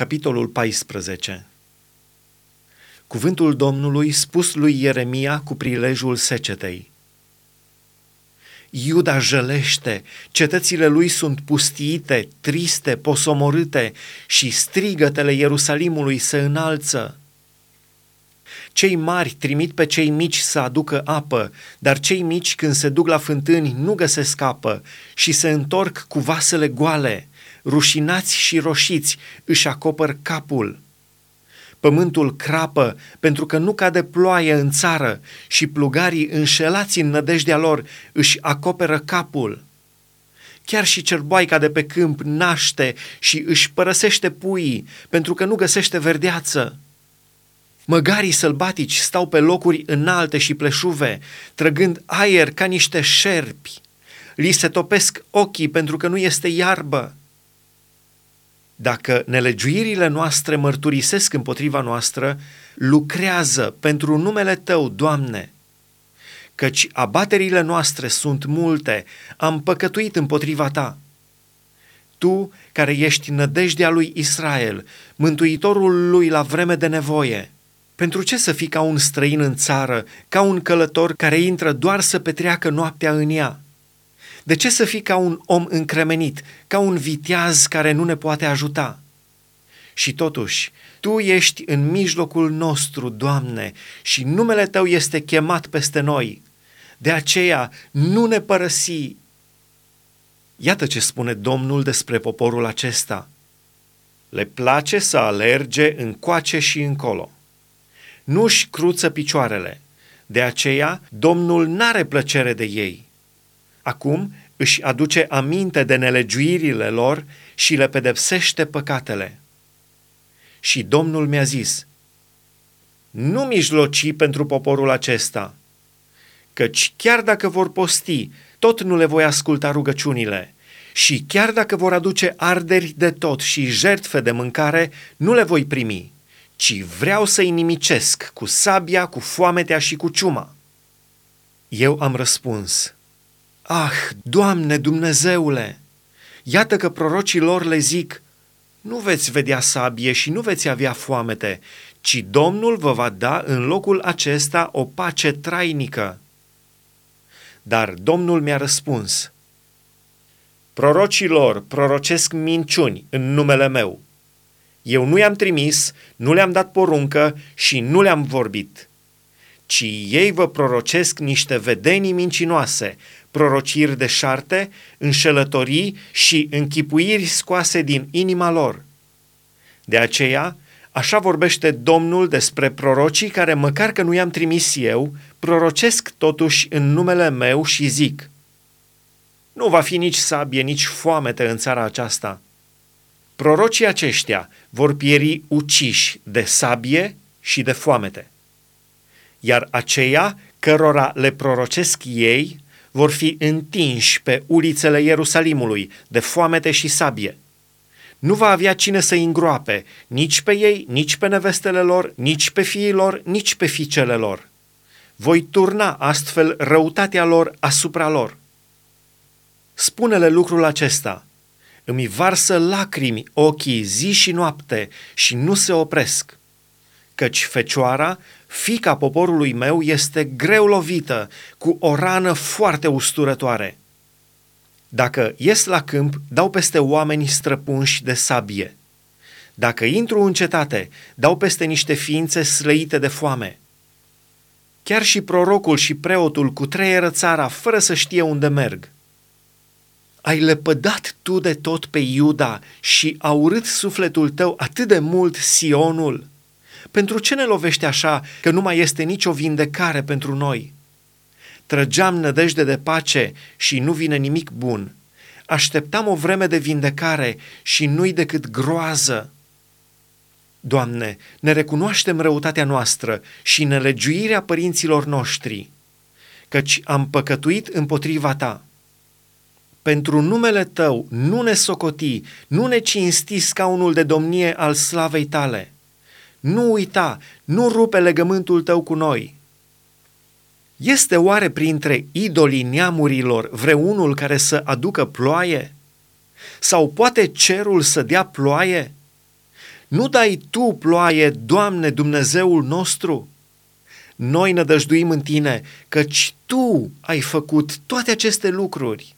Capitolul 14 Cuvântul Domnului spus lui Ieremia cu prilejul secetei. Iuda jălește, cetățile lui sunt pustiite, triste, posomorâte și strigătele Ierusalimului se înalță. Cei mari trimit pe cei mici să aducă apă, dar cei mici când se duc la fântâni nu găsesc apă și se întorc cu vasele goale rușinați și roșiți, își acopăr capul. Pământul crapă pentru că nu cade ploaie în țară și plugarii înșelați în nădejdea lor își acoperă capul. Chiar și cerboaica de pe câmp naște și își părăsește puii pentru că nu găsește verdeață. Măgarii sălbatici stau pe locuri înalte și pleșuve, trăgând aer ca niște șerpi. Li se topesc ochii pentru că nu este iarbă. Dacă nelegiuirile noastre mărturisesc împotriva noastră, lucrează pentru numele Tău, Doamne, căci abaterile noastre sunt multe, am păcătuit împotriva Ta. Tu, care ești nădejdea lui Israel, mântuitorul lui la vreme de nevoie, pentru ce să fii ca un străin în țară, ca un călător care intră doar să petreacă noaptea în ea? De ce să fii ca un om încremenit, ca un viteaz care nu ne poate ajuta? Și totuși, Tu ești în mijlocul nostru, Doamne, și numele Tău este chemat peste noi. De aceea, nu ne părăsi. Iată ce spune Domnul despre poporul acesta. Le place să alerge încoace și încolo. Nu-și cruță picioarele. De aceea, Domnul n-are plăcere de ei. Acum își aduce aminte de nelegiuirile lor și le pedepsește păcatele. Și Domnul mi-a zis, nu mijloci pentru poporul acesta, căci chiar dacă vor posti, tot nu le voi asculta rugăciunile, și chiar dacă vor aduce arderi de tot și jertfe de mâncare, nu le voi primi, ci vreau să-i nimicesc cu sabia, cu foametea și cu ciuma. Eu am răspuns, Ah, Doamne Dumnezeule, iată că prorocii lor le zic, nu veți vedea sabie și nu veți avea foamete, ci Domnul vă va da în locul acesta o pace trainică. Dar Domnul mi-a răspuns, Prorocii lor prorocesc minciuni în numele meu. Eu nu i-am trimis, nu le-am dat poruncă și nu le-am vorbit, ci ei vă prorocesc niște vedenii mincinoase, prorociri de șarte, înșelătorii și închipuiri scoase din inima lor. De aceea, așa vorbește Domnul despre prorocii care, măcar că nu i-am trimis eu, prorocesc totuși în numele meu și zic, nu va fi nici sabie, nici foamete în țara aceasta. Prorocii aceștia vor pieri uciși de sabie și de foamete. Iar aceia cărora le prorocesc ei vor fi întinși pe ulițele Ierusalimului de foamete și sabie. Nu va avea cine să îngroape, nici pe ei, nici pe nevestele lor, nici pe fiii lor, nici pe fiicele lor. Voi turna astfel răutatea lor asupra lor. Spune-le lucrul acesta. Îmi varsă lacrimi ochii zi și noapte și nu se opresc căci fecioara, fica poporului meu, este greu lovită, cu o rană foarte usturătoare. Dacă ies la câmp, dau peste oameni străpunși de sabie. Dacă intru în cetate, dau peste niște ființe slăite de foame. Chiar și prorocul și preotul cu treieră țara fără să știe unde merg. Ai lepădat tu de tot pe Iuda și a urât sufletul tău atât de mult Sionul, pentru ce ne lovește așa că nu mai este nicio vindecare pentru noi? Trăgeam nădejde de pace și nu vine nimic bun. Așteptam o vreme de vindecare și nu-i decât groază. Doamne, ne recunoaștem răutatea noastră și nelegiuirea părinților noștri, căci am păcătuit împotriva Ta. Pentru numele Tău nu ne socoti, nu ne cinsti scaunul de domnie al slavei Tale nu uita, nu rupe legământul tău cu noi. Este oare printre idolii neamurilor vreunul care să aducă ploaie? Sau poate cerul să dea ploaie? Nu dai Tu ploaie, Doamne, Dumnezeul nostru? Noi nădăjduim în Tine, căci Tu ai făcut toate aceste lucruri.